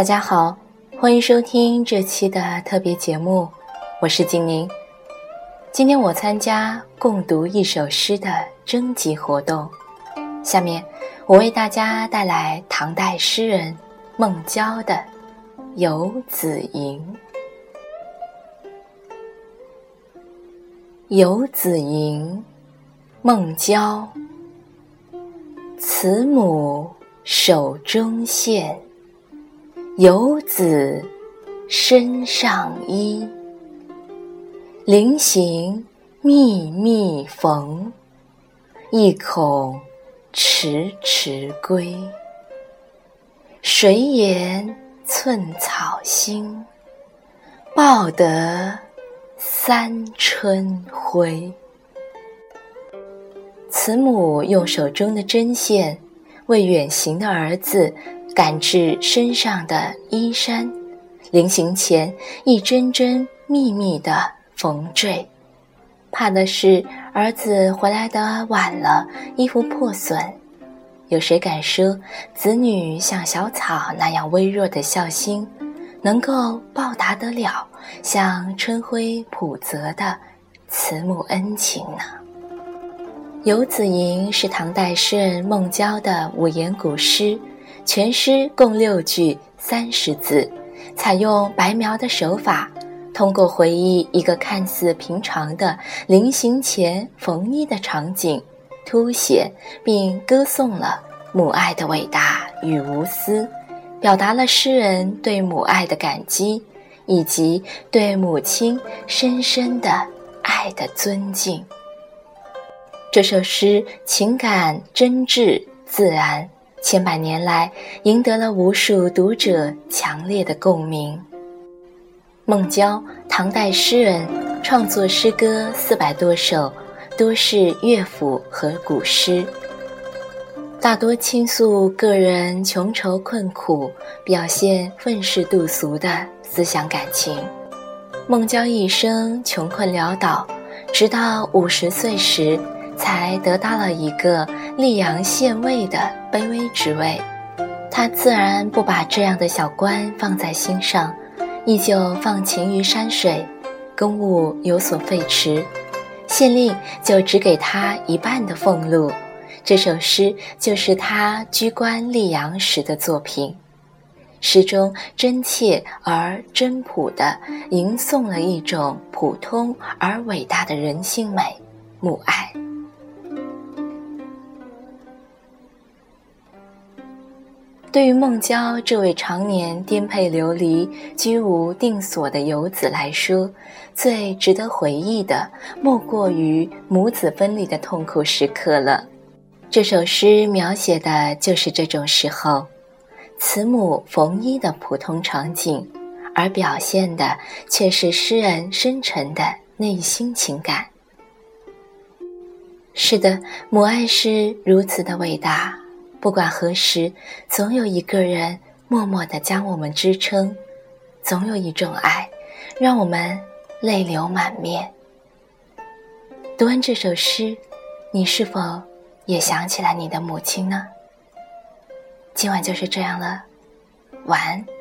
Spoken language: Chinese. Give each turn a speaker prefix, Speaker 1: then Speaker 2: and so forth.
Speaker 1: 大家好，欢迎收听这期的特别节目，我是静宁。今天我参加共读一首诗的征集活动，下面我为大家带来唐代诗人孟郊的《游子吟》。《游子吟》，孟郊。慈母手中线，游子身上衣。临行密密缝，意恐迟迟归。谁言寸草心，报得三春晖。慈母用手中的针线，为远行的儿子赶制身上的衣衫，临行前一针针密密的。缝缀，怕的是儿子回来的晚了，衣服破损。有谁敢说子女像小草那样微弱的孝心，能够报答得了像春晖普泽的慈母恩情呢？《游子吟》是唐代诗人孟郊的五言古诗，全诗共六句三十字，采用白描的手法。通过回忆一个看似平常的临行前缝衣的场景，凸显并歌颂了母爱的伟大与无私，表达了诗人对母爱的感激，以及对母亲深深的爱的尊敬。这首诗情感真挚自然，千百年来赢得了无数读者强烈的共鸣。孟郊，唐代诗人，创作诗歌四百多首，多是乐府和古诗，大多倾诉个人穷愁困苦，表现愤世嫉俗的思想感情。孟郊一生穷困潦倒，直到五十岁时，才得到了一个溧阳县尉的卑微职位。他自然不把这样的小官放在心上。依旧放情于山水，公务有所废弛，县令就只给他一半的俸禄。这首诗就是他居官溧阳时的作品，诗中真切而真朴地吟诵了一种普通而伟大的人性美——母爱。对于孟郊这位常年颠沛流离、居无定所的游子来说，最值得回忆的莫过于母子分离的痛苦时刻了。这首诗描写的就是这种时候，慈母缝衣的普通场景，而表现的却是诗人深沉的内心情感。是的，母爱是如此的伟大。不管何时，总有一个人默默地将我们支撑；总有一种爱，让我们泪流满面。读完这首诗，你是否也想起了你的母亲呢？今晚就是这样了，晚安。